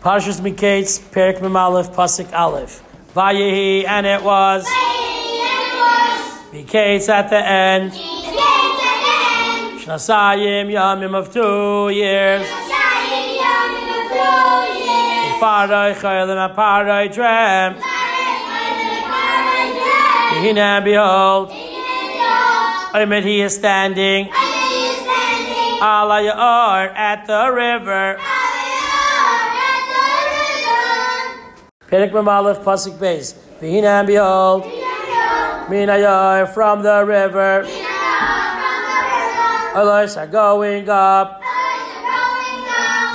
Parshas Miketz, Perik Memalef, Pasik Aleph. Vayehi, and it was. Miketz at the end. Shnasayim, Yamim of two years. Farai, Chayalim, Aparai, Drem. Hina, behold. Ahmed, he is standing. I mean he is standing. Allah Ya'ar at the river. Perik Mamalef Pasik Base. Vihina and behold. Minayar from the river. Others are going up.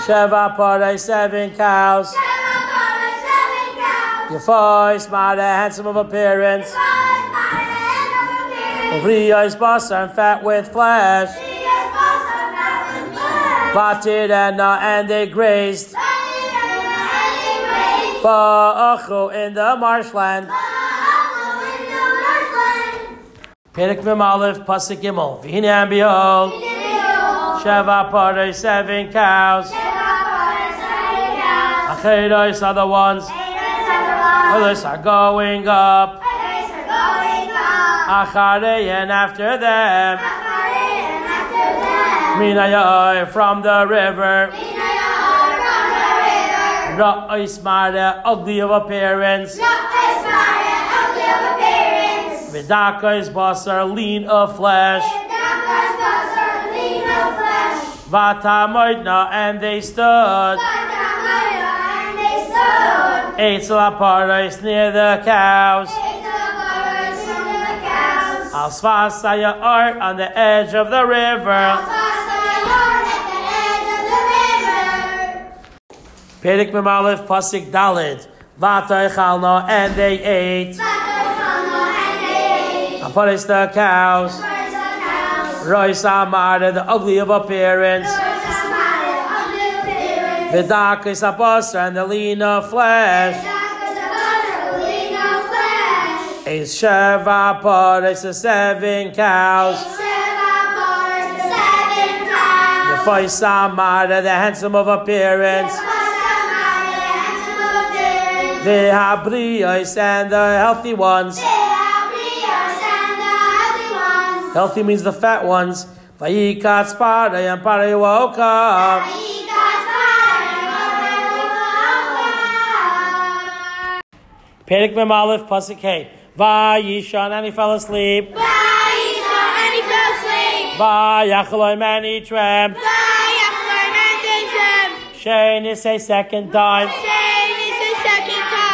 Sheva Parai, seven cows. Yafoi, smart, and handsome of appearance. Uvriya is basar and fat with flesh. Vatir and uh, and they grazed. Ba'achu in the marshland. Perik Mem Aleph Pasuk Gimel. V'hine and behold. Sheva Parai, seven cows. Acheros are the ones. Others are going up. Acharei and after them. Minayai from the river. Ra'is Mara, ugly of appearance. Vidaka is basar, lean of flesh. Vidaka's boss are lean of flesh. Vata moidna, and they stood. Eitzel paradise near the cows. Alsvasaya art on the edge of the river. Perik Memalef Pasik Dalid. Vata Echalna, and they ate. Aparis the cows. Rois Amara, the ugly of appearance. V'Dak is a Abasra, and the lean of flesh. Is Sheva Paris, the seven cows. The Fais Amara, the handsome of appearance. The Habriyos and the healthy ones. Healthy means the fat ones. Vayikat Sparta and Pare woke up. Perik Mem Aleph Pasuk Hey. Vayishan and he fell asleep. Vayachaloim and he dreamt. Shane is a second time.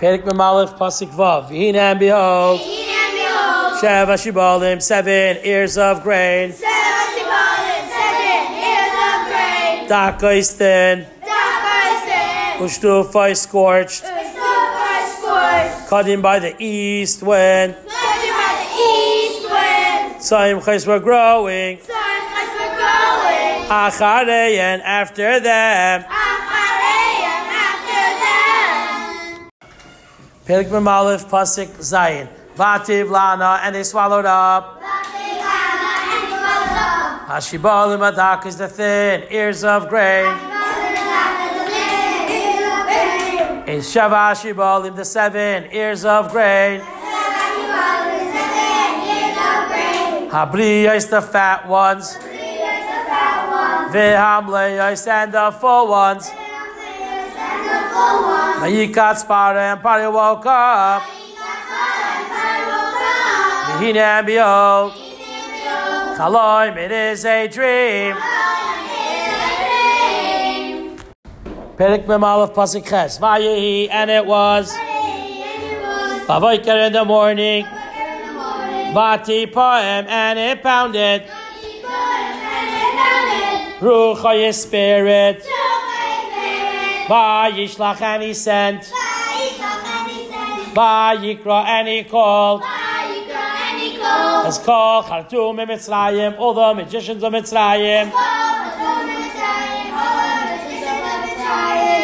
Perik Memalef Pasik Vav. V'hina and behold. Sheva Shibalim, seven ears of grain. Shavashibalim. Seven ears of grain. Dakeistin. Dakaisten. Ushtufai scorched. Cut in by the east wind. Cutting by the east wind. Tzayim chais were growing. Acharei and after them. Perik Memalef Pasik Zayin. Vativ Lana, and they swallowed up. Hashibalim Adak is the thin ears of grain. Is Shava Hashibalim the seven ears of grain. Habriya is the fat ones. Vihamle is and the full ones. Pari woke up. Vihine and behold. Chaloim, it is a dream. Perik Memalef Pasik Ches. Vayehi, and it was. Vavoiker in the morning. Vati poem, and it pounded. Ruach spirit. Vayishlach and he sent. Vayishlach and he sent. Vayikra and he called. Vayikra called. Called Khartoum Mitzrayim, all the magicians of Mitzrayim.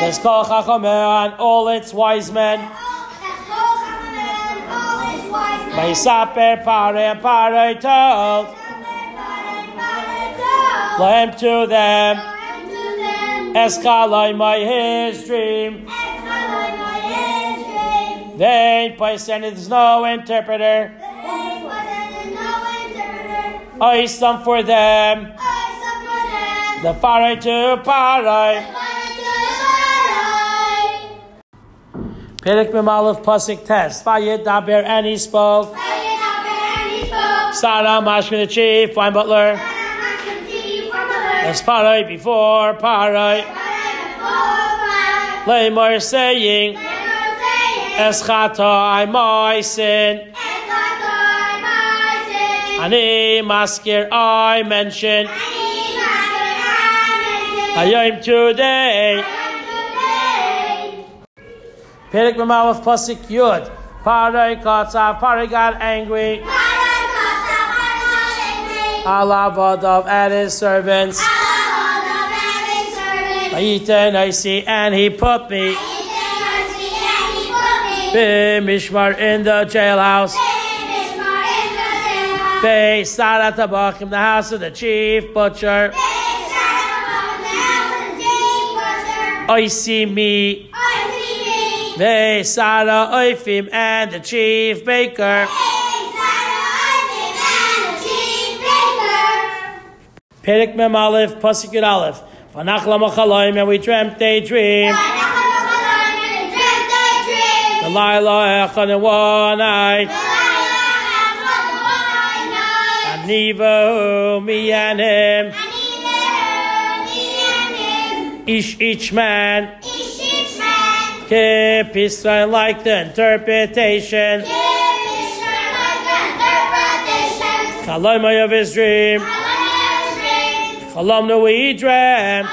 Let's call Chachameh and all its wise men. Vaysaper Pare and Pare told. Lamb to them. Eschalai my his dream. They place and there's no interpreter. I some for them. The Pare to Pare. Perek Memalef Pasik test. Vayet Daber and he spoke. Sarah Mashkin the chief, wine butler. As Parai before Parai. Lamar saying, Eschata I my sin. Ani Maskir I mention. Ayim today. Perek Memalef Pasik Yud. Parai Katsa, Parai got angry. Allah of and his servants. I see, and he put me. Mishmar in the jailhouse. Be Sarat Tabachim, the jail house of the chief butcher. I see me. They Sarah Oifim and the chief baker. Perik Mem Aleph, Pasuk Yud Aleph. And we dreamt a dream. The Laila Echad in one night. And me and him. Each, each man. Keep Israel like the interpretation. Kalamay of his dream. Kalam no we dreamt.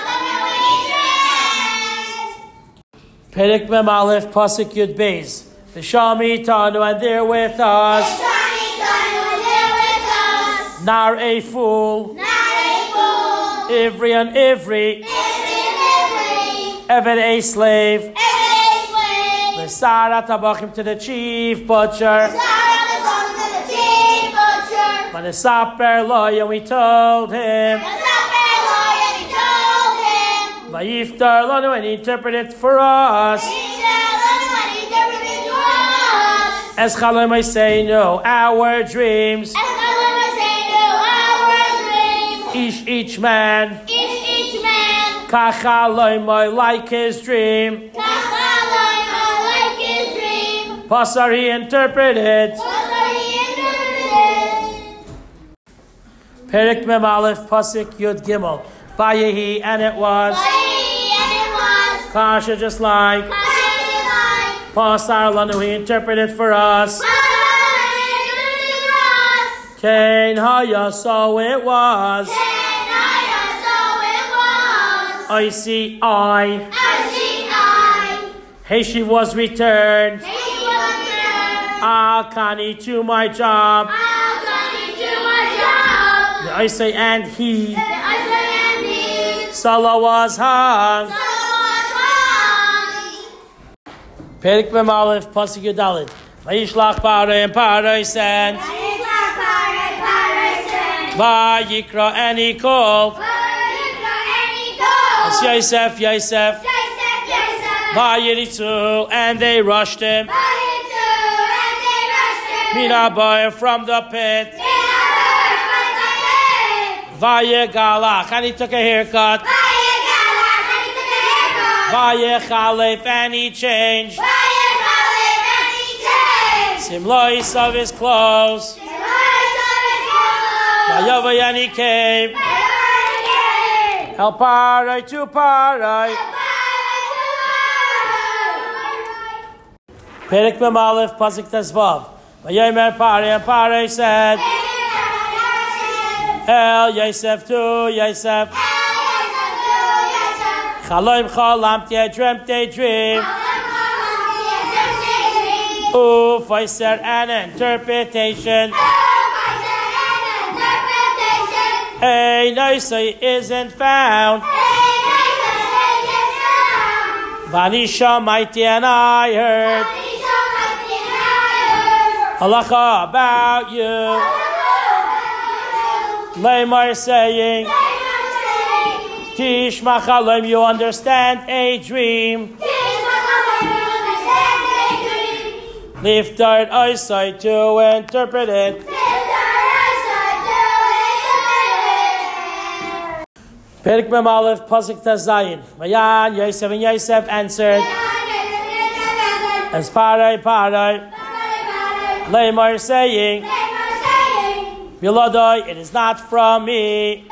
Perek Mem Aleph Pasuk Yud Beis. The Shami Tanu and they're with us. Nar a fool. Nar a fool. Every and every. Every and every. Ever a slave. Ever a slave. The Sarah Tabachim to the chief butcher. Sarah to the chief butcher. But the Loy, and we told him. Vayiftar Lanu, and he interpreted for us. As Chalim I say, no, our dreams. Each, man. Ish each man. Kachaloy, like his dream. Pasar he interpreted. Perik Mem Aleph Pasik Yud Gimel. Vayehi and it was. Kasha just like. Pasar Lanu he interpreted for us. Cain Haya so it was. I see I. I see I. Hey she was returned. Akani to my job. Akani to my job. I say and he. I say and he. Salah was hung. Perik Mem Aleph Pasuk Yudalit. Vayishlach Paray and Paray sent. Vayikra and he called. As Yosef, Yosef. Vayiritzu and they rushed him. Vayiritzu and they rushed Mirabai from the pit. Vayegalach and he took a haircut. Vayechalef and he changed. Simlois of his clothes. Simlois of his Vayavay and he came. El Parai to Parai. Perik Mem Aleph Pasuk Tezvav. Vayomer Parai and Parai said. El Yosef to Yosef. Chaloim chalamti, I dreamt a dream. Ufaiser an interpretation. Hey, Noisai isn't found. Vanisha mighty and I heard. Halacha about you. Lamar saying, Tish Machalim, you understand a dream. Lift our eyesight to interpret it. Perik Mem Aleph, Pasuk Tazayin. Mayan, Yosef and Yosef answered, as Parai, Parai, Lamar saying, Biladai, it is not from me.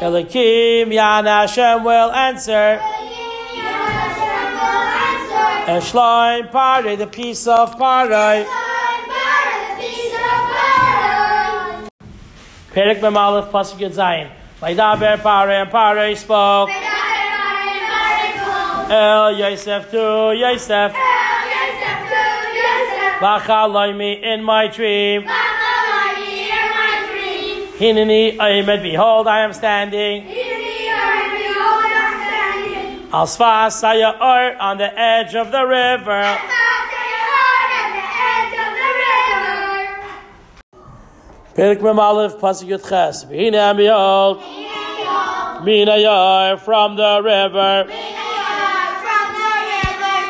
Elikim, Yan Hashem will answer. Eshloim Parai, the piece of Parai. Perik Mem Aleph, Pasuk Zayin. Vaidaber Parai, and Parai spoke. El Yosef to Yosef. Vachaloimi in my dream. Hineni Aymed, behold, I am standing. Al Saya Or on the edge of the river. Perik Mem Aleph, Pasuk Yud Ches. V'hine and behold, Mina Yar from the river.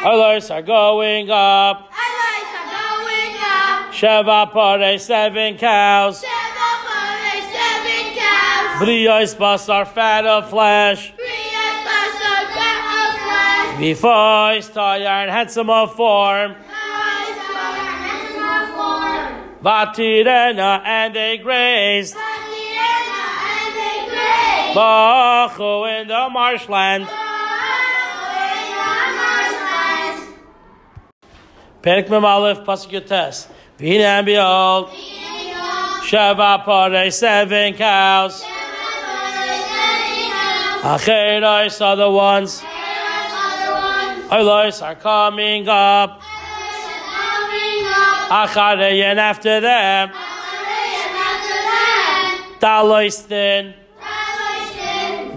Others are going up. Sheva Pare, seven cows. Briyos Basar, fat of flesh. Before his tired and handsome of form. Vatirena, and they grazed. Vatirena and they grazed. Bachu in the marshland. Perik Mem Aleph, Pasuk Yotes. And behold, Sheva Pare, seven cows. Acheros are the ones. Olos are coming up. Acharei and after them. Daloistin.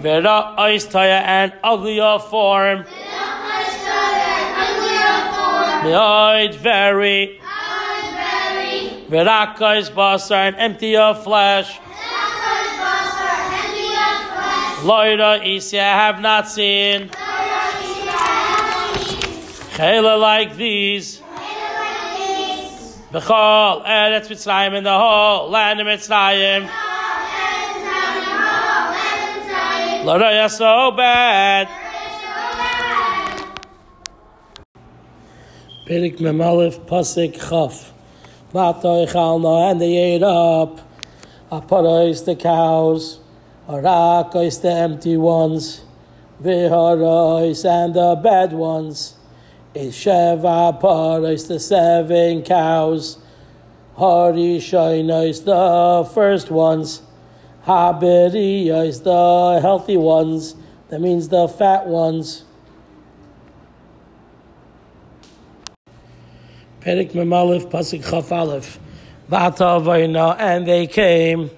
Vera Oistaya and uglier form. Meoid very. Verakos basar and empty of flesh. Loida Isya have not seen. Chela like these. Bechol Eretz Mitzrayim in the whole land of Mitzrayim. Laraya so bad. Perik Mem Aleph Pasik Chaf. Vatoy Chalna and they ate up. Aparos the cows. Arakos the empty ones. Viharos and the bad ones. Isheva Paros the seven cows. Harishoinos the first ones. Habiriyos the healthy ones. That means the fat ones. Perik Memalif Pasik Chaf. Vata Vaina, and they came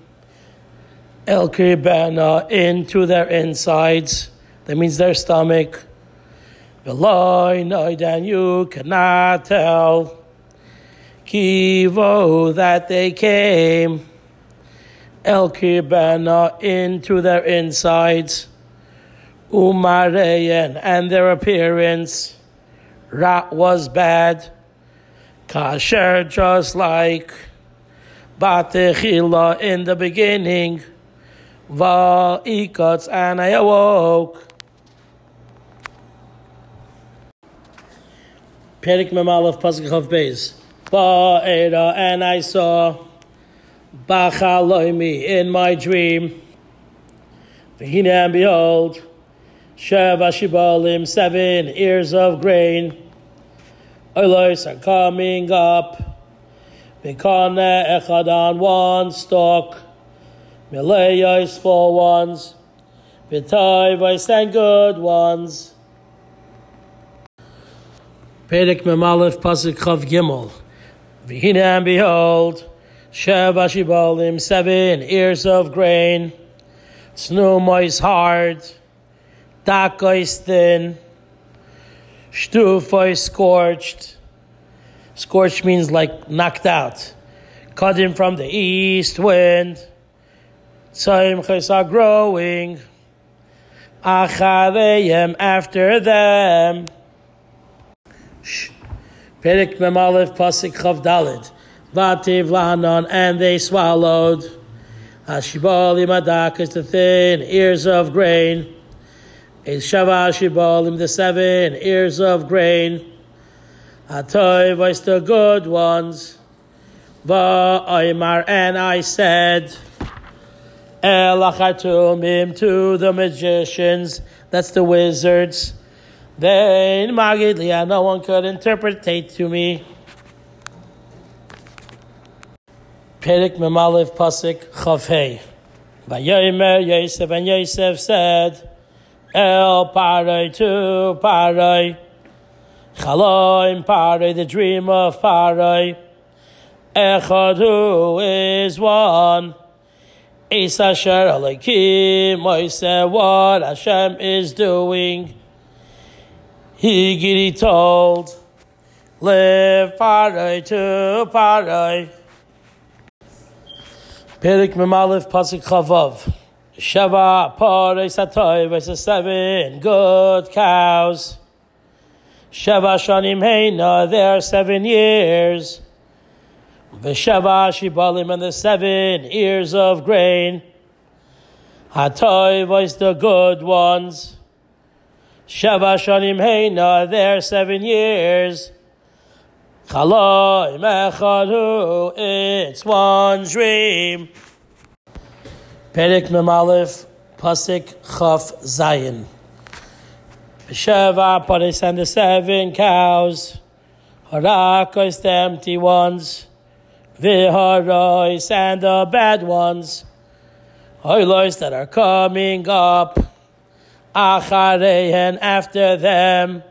El Kirbana into their insides. That means their stomach. Noidan, you cannot tell. Kivo that they came. El Kirbana into their insides. Umareyan and their appearance. Rat was bad. Kasher, just like Batechila in the beginning, Va'ikatz, and I awoke. Perik Memalov Pasuk Chav Beis. Ba'era, and I saw Bachaloimi in my dream. V'hine and behold, Sheva Shibalim, seven ears of grain. Olos are coming up. Bekane echad on one stalk. Milayos four ones. V'toivos and good ones. Perek Memalef Pasuk Chav Gimel. V'hine and behold, Sheva Shibalim, seven ears of grain, Snumois hard, Dakois thin, Shtufois scorched. Scorched means like knocked out. Cut him from the east wind. Tzayim are growing. Achareyem after them. Perik Memalef Pasik Chav Dalid. Vativ Lahanon, and they swallowed. Ashibalim Adak is the thin ears of grain. Is Shava Ashibalim the seven ears of grain. Atoy was the good ones. Va'aymar, and I said, El Achatumim to the magicians, that's the wizards. Then Magidlia, no one could interpretate to me. Perik Memalev Pasik Chavhei. Vayomer Yosef and Yosef said, El Parai to Parai. Chaloim Parai, the dream of Parai. Echad who is one. Is Asher Alekim, Moise, what Hashem is doing. He Giri told, Live Parai to Parai. Perik Memalef Pasik Chavav. Shava Parai Satoy verses seven good cows. Shava Shanim Heina, there are seven years. Veshava Shibalim and the seven ears of grain. Hatoy was the good ones. Shava Shanim Heina, there seven years. Chaloi Mechadu, it's one dream. Perek Memalef, Pasik Chaf Zayin. Sheva Paris and the seven cows. Harakos the empty ones. Viharois and the bad ones. Oilos that are coming up. Acharehen after them.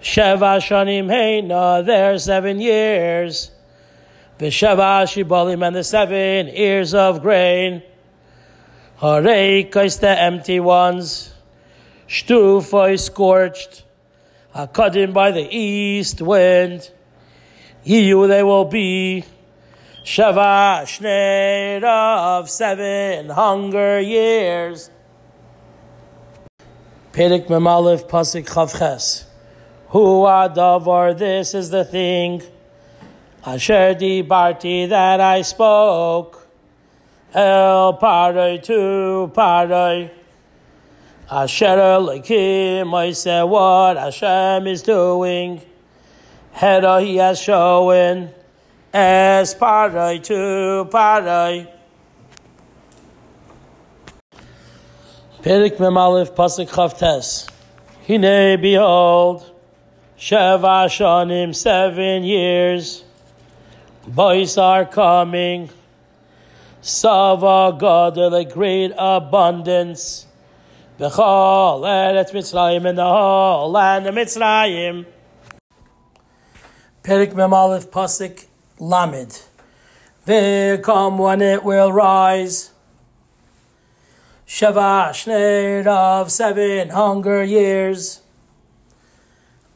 Sheva Shanim Heina, there seven years. V'Sheva Shibalim and the seven ears of grain. Hareikos the empty ones. Shtufoi scorched. Akadim by the east wind. You they will be. Shava Shnei of seven hunger years. Perik Memalef Pasik Chavches. Hu Adavar, this is the thing. Asher di Barti that I spoke. El Parai to Parai. Asher Elohim, I said what Hashem is doing. Hera he has shown. As Parai to Parai. Perik Memalef Pasik Chavtes. Hine behold, Sheva Shanim, seven years. Boys are coming. Sava Gadol, a great abundance. Bechol Eretz Mitzrayim, in the whole land of Mitzrayim. Perik Memalef Pasik Lamed. There come when it will rise. Sheva Shnei of seven hunger years.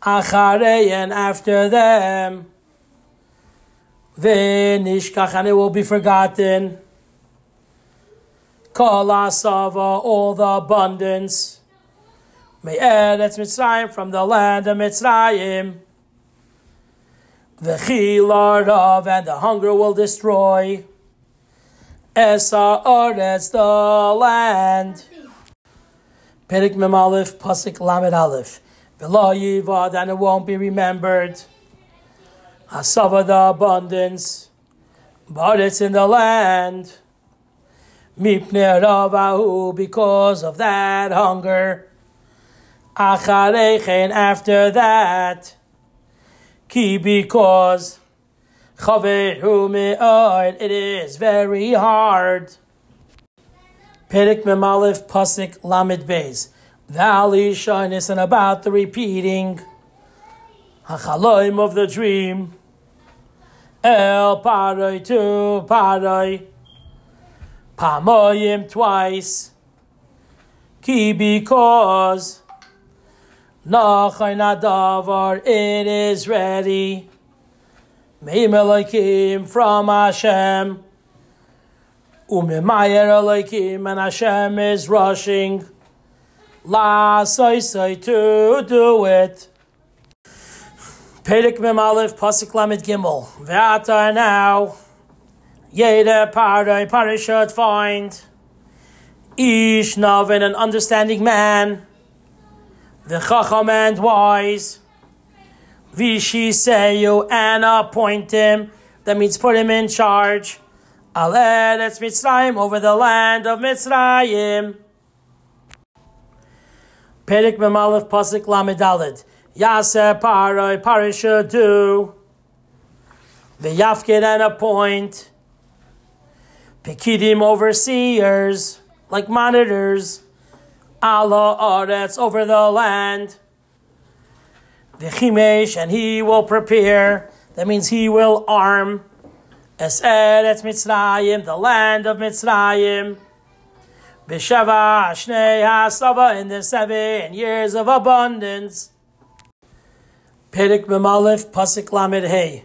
Acharei and after them. V'nishkach and it will be forgotten. Kol asava, all the abundance. Me'eretz Mitzrayim, from the land of Mitzrayim. V'chilarav, and the hunger will destroy. Esa Oretz, the land. Perik Mem Aleph, Pasik Lamed Aleph. V'lo yivad, and it won't be remembered. Asava, the abundance. But it's in the land. Mipnei Ravahu, because of that hunger. Acharechen, after that. Ki, because. It is very hard. Perik Memalif Pasik Lamed Beis. Valley shyness and about the repeating. Hachaloim of the dream. El Paroi to Paroi. Pamoyim twice. Ki because. Nachay it is ready. Meim from Hashem. Umimayer Elohim and Hashem is rushing. La say say to do it. Perik Mem Aleph Pasuk Lamed Gimel. V'ata now. Yeda Parai Parashat find. Ish Navin an understanding man. The Chacham and wise. Vishi Seyu and appoint him. That means put him in charge. Aleretz Mitzrayim over the land of Mitzrayim. Perik Memalef Pasik Lamedalid. Yaseh Paroi Parisha do. The Yafkid and appoint. Pekidim overseers, like monitors. Allah Aretz over the land. The Chimesh, and he will prepare. That means he will arm. Es Eretz Mitzrayim, the land of Mitzrayim. B'sheva Shnei Hasava in the seven years of abundance. Perik Memalef Pasik Lamed Hey.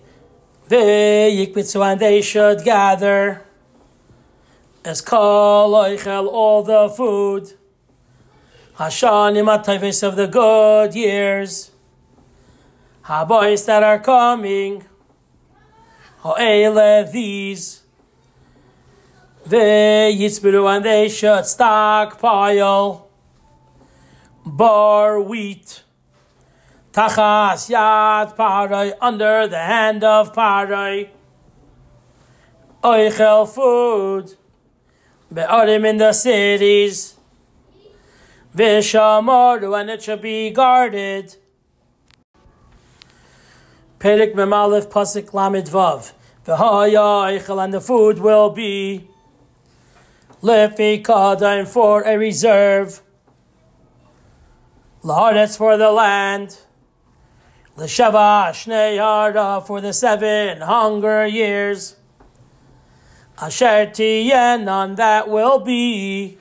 V'yikmitzu and they should gather. As kol all the food. Hashanim atavis of the good years. Habois that are coming. Oh, Ha'ele these. They yitzbiru and they should stockpile bar wheat. Tachas yad parai under the hand of parai. Oichel food. Be'arim in the cities. Vishamaru and it should be guarded. Perik Memalef Pasik Lamid Vav. V'haya and the food will be Lefi Kadaim for a reserve. Laharetz for the land. L'shava Shnei for the seven hunger years. Asher Tiyenon that will be.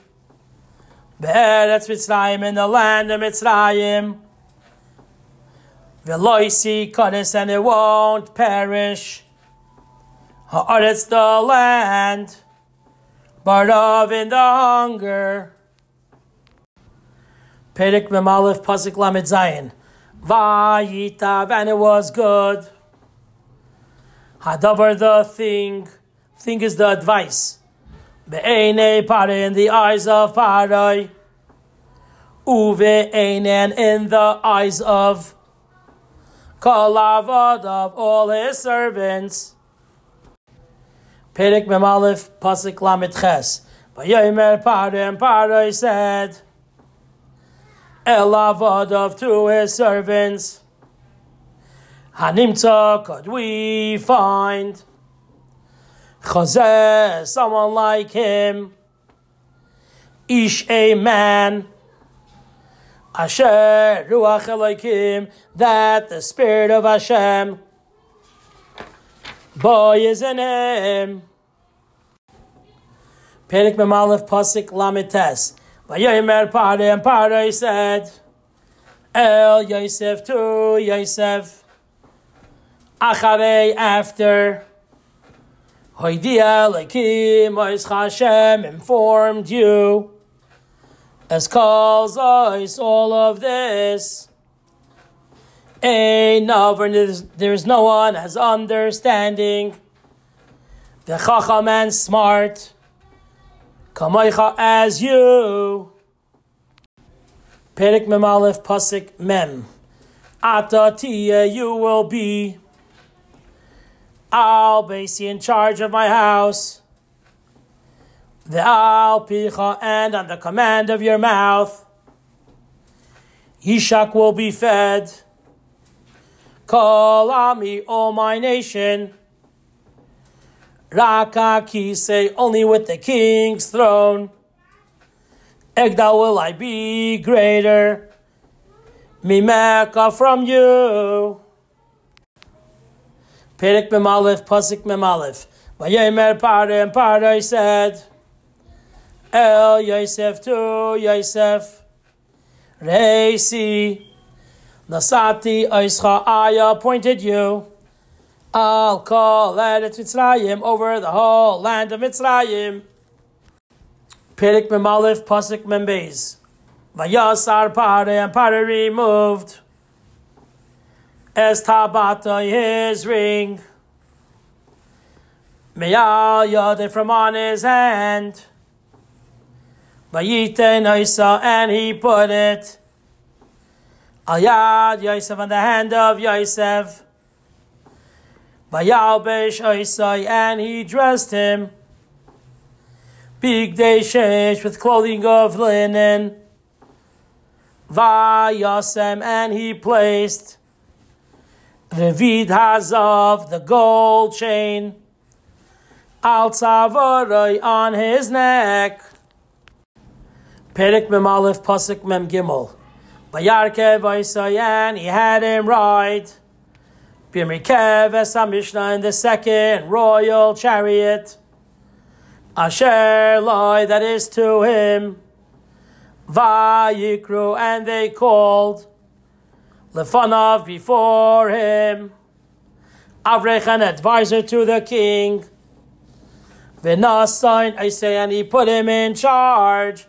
Be'eretz Mitzrayim in the land of Mitzrayim. Veloisi Kadesh and it won't perish. Haaretz the land. Barav in the hunger. Perik Memalef Pasik Lamed Zayin. Vayitav and it was good. Hadavar the thing. Thing is the advice. Be'ene pare in the eyes of Parai. Uve einen in the eyes of Kalavad of all his servants. Perik Memalif Pasik Lamet Ches. Vayomer Parem Parai said, Elavad of to his servants. Hanimta could we find Chazeh, someone like him. Ish a man. Asher Ruach Elohim, that the Spirit of Hashem, boy is in him. Perik Memalef Pasik Lamites. Vayomer Pare and Pare said, El Yosef to Yosef, Acharei after, Hoidia Lekim Ois Hashem informed you as calls us all of this. Nover, there is no one as understanding. The chacham and smart, kamaycha as you. Perik memalef pasik mem. Ata tia you will be. I'll be in charge of my house the al picha, and on the command of your mouth, Yishak will be fed. Call Ami, O my nation. Raka say only with the king's throne. Egdal will I be greater. Mimeka from you. Perik Memalef, Pasik Memalef. Vayemer Pare and Pare said, El Yosef to Yosef, Reisi, Nasati Oischa Aya appointed you. I'll call Eretz Mitzrayim over the whole land of Mitzrayim. Perik Memalef, Pasik Membez. Vayasar Pare and Pare removed. Es Tabata his ring. Meyal Yade from on his hand. Vayite Noisa and he put it. Al Yad Yosef on the hand of Yosef. Vayalbesh Oisai and he dressed him. Big day shesh with clothing of linen. Vayasem and he placed. Revid Hazav, the gold chain. Al Tzavaroi on his neck. Perik Memalef Pasuk Mem Gimel. Vayarkev Oisayan, he had him ride. Bimrikev Esamishna in the second royal chariot. Asher Loi, that is to him. Vayikru, and they called. Lefanav before him. Avrech, an advisor to the king. Vinasain, I say, and he put him in charge.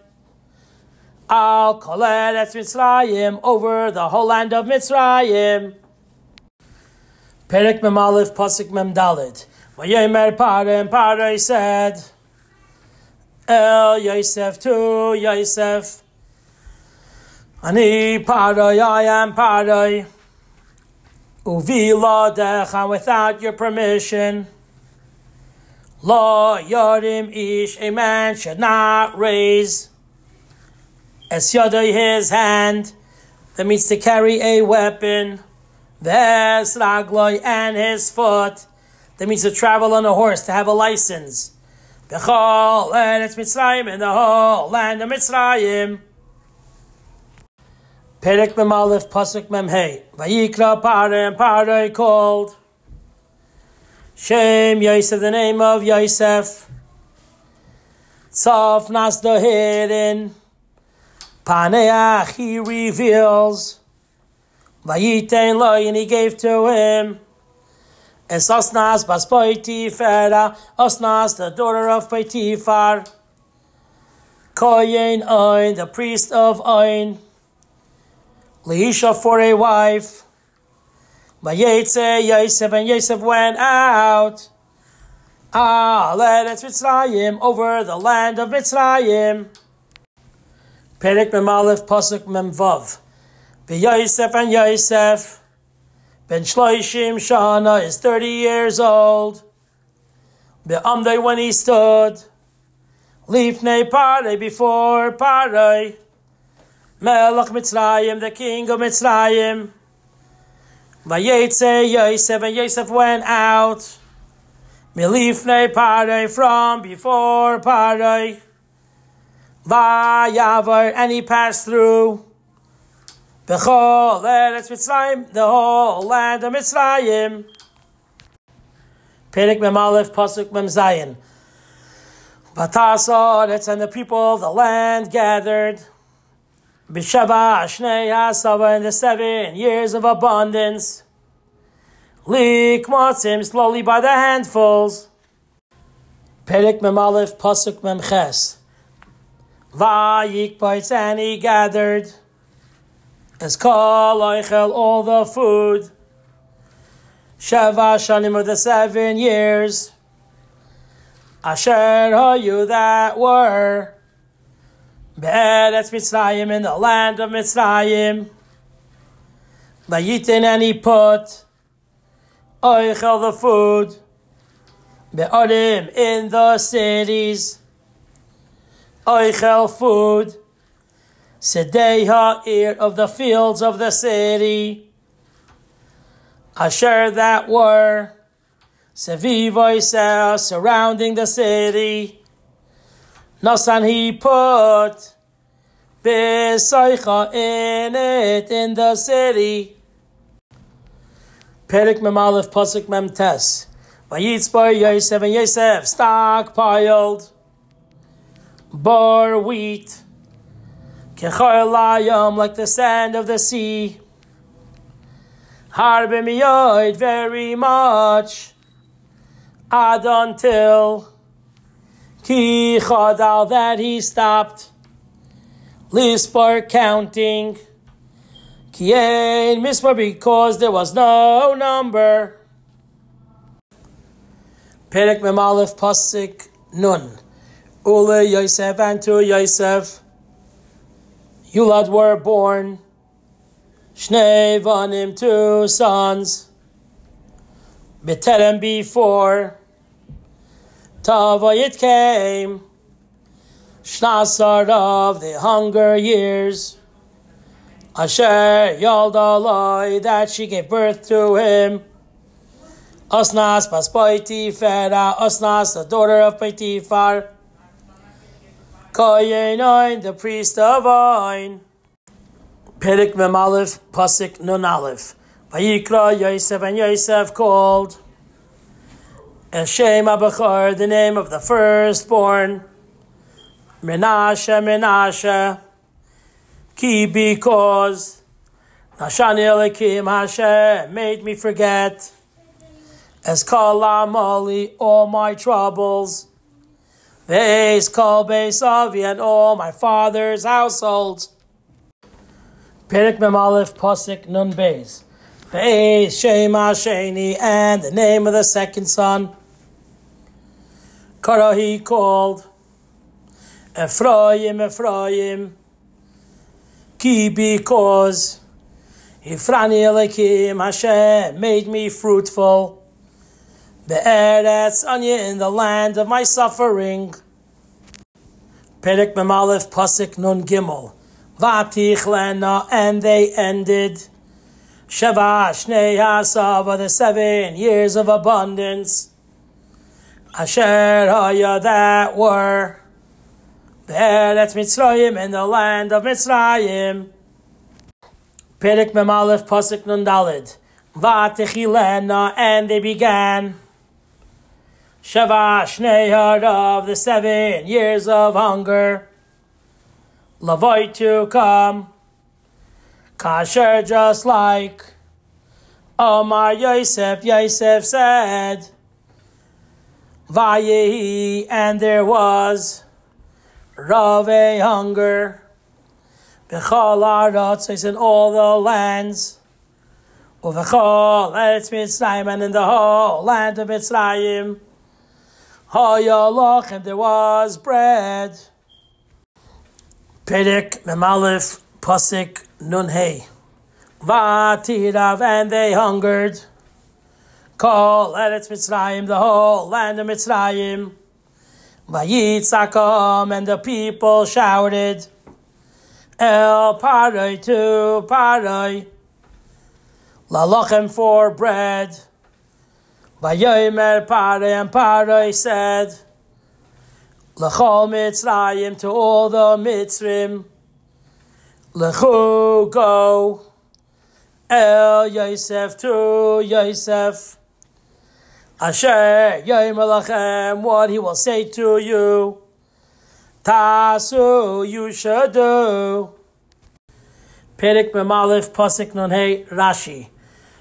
Al Kolet et Mitzrayim over the whole land of Mitzrayim. Perek Memalif Pasik Mem Dalit. Vayemer and Pare said, El Yosef to Yosef. Ani Parai, I am. Uvila Decha without your permission. Law Yarim Ish, a man should not raise Es Yadai his hand. That means to carry a weapon. Ves Ragloi and his foot. That means to travel on a horse, to have a license. Bechol Eretz Mitzrayim in the whole land of Mitzrayim. Perek Memalef Pasuk Memhei. Vayikra and Pare called. Shem Yosef, the name of Yosef. Tzof Nasda hidden. Paneach he reveals. Vayitein lo, and he gave to him. Es Osnas bas Poitifera, Osnas the daughter of Poitifar. Koyen Oin, the priest of Oin. Leisha for a wife. Vayetze Yosef, and Yosef went out. Ah, it Mitzrayim over the land of Mitzrayim. Perek Memalef Pasuk Memvav. Yosef and Yosef. Ben Shloishim Shana is 30 years old. Be Amdai when he stood. Lifnei Pare before Pare. Melech Mitzrayim, the king of Mitzrayim. Vayetze Yosef, and Yosef went out. Milifnei Pare, from before Pare. Vayavar, and he passed through. Bechol Eretz Mitzrayim, the whole land of Mitzrayim. Perik Memalef, Pasuk Mem Zayin. Batasor, and the people of the land gathered. Bishava Ashnei Hasava in the seven years of abundance. Lik Matzim slowly by the handfuls. Perik Memalef Pasuk Memches. Vayik and he gathered. As Kol all the food. Shava Shanim of the seven years. Asher Hayu that were. Be'eretz Mitzrayim in the land of Mitzrayim. Vayitin and he put oichel the food. Be'orim in the cities. Oichel food. Sedei ha'ir of the fields of the city. Asher that were. Seviv surrounding the city. Nasan he put B'soicha in it in the city. Perik Memalef Pasuk Mem Tes. Vayitzbar Yosef and Yosef stockpiled bar wheat. Kechalayam like the sand of the sea. Harbe miyoid very much. Ad until Ki chadal that he stopped. Lispar counting. Kien mispar because there was no number. Perek Memalef Pasik Nun. Ule Yosef and to Yosef. Yulad were born. Shnei Vanim, two sons. Beterem before. Tava it came. Shnasar of the hunger years. Asher Yaldaloi that she gave birth to him. Osnas Paspaiti Fera, Osnas, the daughter of Paitifar. Koyenoin, the priest of Oin. Perik Mem Aleph, Pasik Nun Aleph. Vayikra Yosef and Yosef called. Hashem Abachar, the name of the firstborn. Menashe, Menashe. Ki because Nashani Elikim Hashem made me forget. As Kala Mali, all my troubles. Veis Kal Beis Avi and all my father's households. Perik Mem Aleph Pasik Nun Beis. Veis Shema Sheni and the name of the second son. Kara he called Ephraim, Ephraim. Ki because Ifrani Elikim Hashem made me fruitful. Be'eretz Anya in the land of my suffering. Perek Memalef Pasik Nun Gimel. Vatich Lena and they ended. Sheva Shnei the seven years of abundance. Asher Haya that were. Be'eretz Mitzrayim in the land of Mitzrayim. Perek Memalef Pasik Nun Dalid. Vatich and they began. Shava Shnei of the seven years of hunger. Lavoy to come. Kasher just like Omar Yosef, Yosef said, Vayehi, and there was Rave hunger. Bechol Aratz in all the lands. Uvechol Eretz Mitzrayim, and in the whole land of Mitzrayim. Hayalach, and there was bread. Perek Memalef Pasik Nun Hey. Vatirav, and they hungered. Kol Eretz Mitzrayim, the whole land of Mitzrayim. Vayitzakam, and the people shouted. El Parai to Parai. Lalochem for bread. Vayomer Parai, and Parai said, L'chol Mitzrayim, to all the Mitzrim, L'chu go, El Yosef to Yosef, Asher Yomer Lachem, what he will say to you, Tasu, you should do. Perik Memalif Pasik Nun Hey Rashi.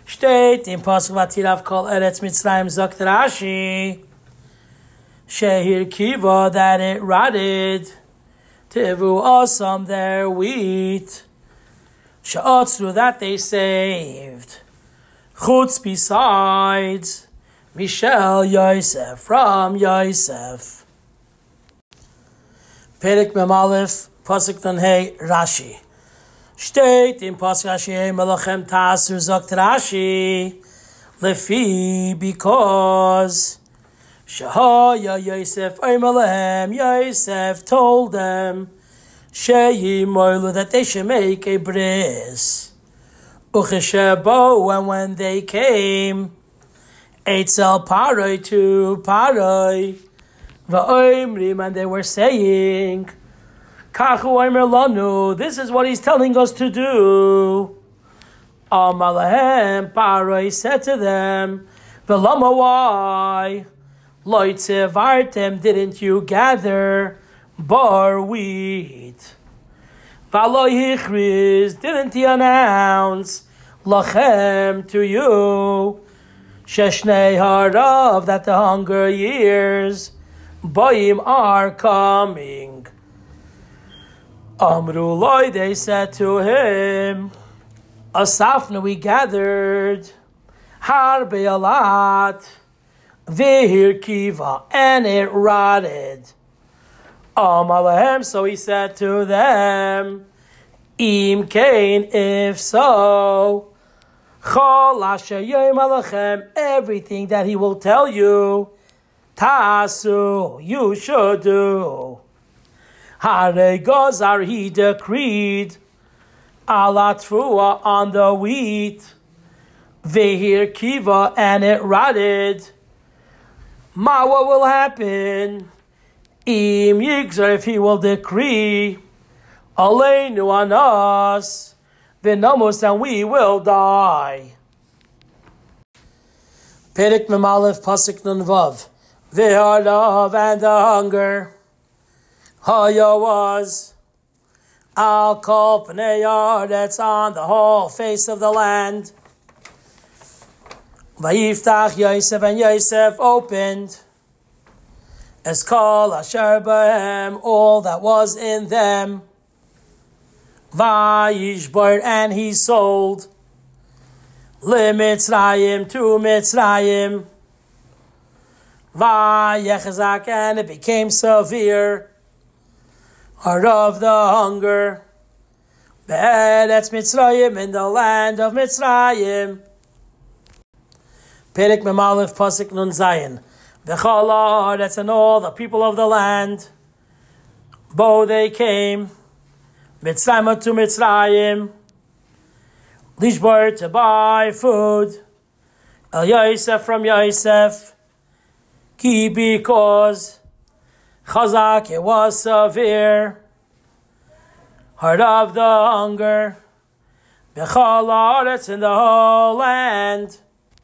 Steht im Pasuk Vatirav Kol Eretz Mitzrayim Zok Rashi. Shehir Kiva that it rotted. Tivu Osam their wheat. Sha'otzru that they saved. Chutz besides. Michel Yosef from Yosef. Perik Memalef Pasuk Nun Hey Rashi. Steht im Pasuk Hashem Melachem Tasur Zokt Rashi Lefi because Shahaya Yosef Oimalahem Yosef told them Sheyi Moilu that they should make a bris Ucheshebo and when they came Eitzel Paroi to Paroi Va'oimrim and they were saying Kachu Omer Lanu. This is what he's telling us to do. Amalahem Paroi said to them, Velama why? Loitzevartem, didn't you gather bar wheat? Valoyichriz, didn't he announce lachem to you? Sheshnei harav, that the hunger years, boim are coming. Amru loy, they said to him, Asafna we gathered, harbe a lot, vihir kiva, and it rotted. Amalahem, so he said to them, Im kain, if so, everything that he will tell you, tasu, you should do. Hare gozar, he decreed, alatrua on the wheat, vehir kiva, and it rotted. Ma, what will happen? Im yigzar, if he will decree, aleinu on us, v'nomus, and we will die. Perik Memalef Pasik Nun Vav. V'harav and the hunger. Haya was. Al kol that's on the whole face of the land. Vayiftach Yosef and Yosef opened. As kol asher bahem, all that was in them. Vayishbar and he sold. Limitzrayim to Mitzrayim. Vayechazak and it became severe. Heart of the hunger. Be'eretz Mitzrayim in the land of Mitzrayim. Perik Memalef Pasik Nun Zayin. That's in all the people of the land. Bo they came. Mitzrayim to Mitzrayim. Lishbar to buy food. El Yosef from Yosef. Ki because Chazak it was severe. Heart of the hunger. Bechal in the whole land.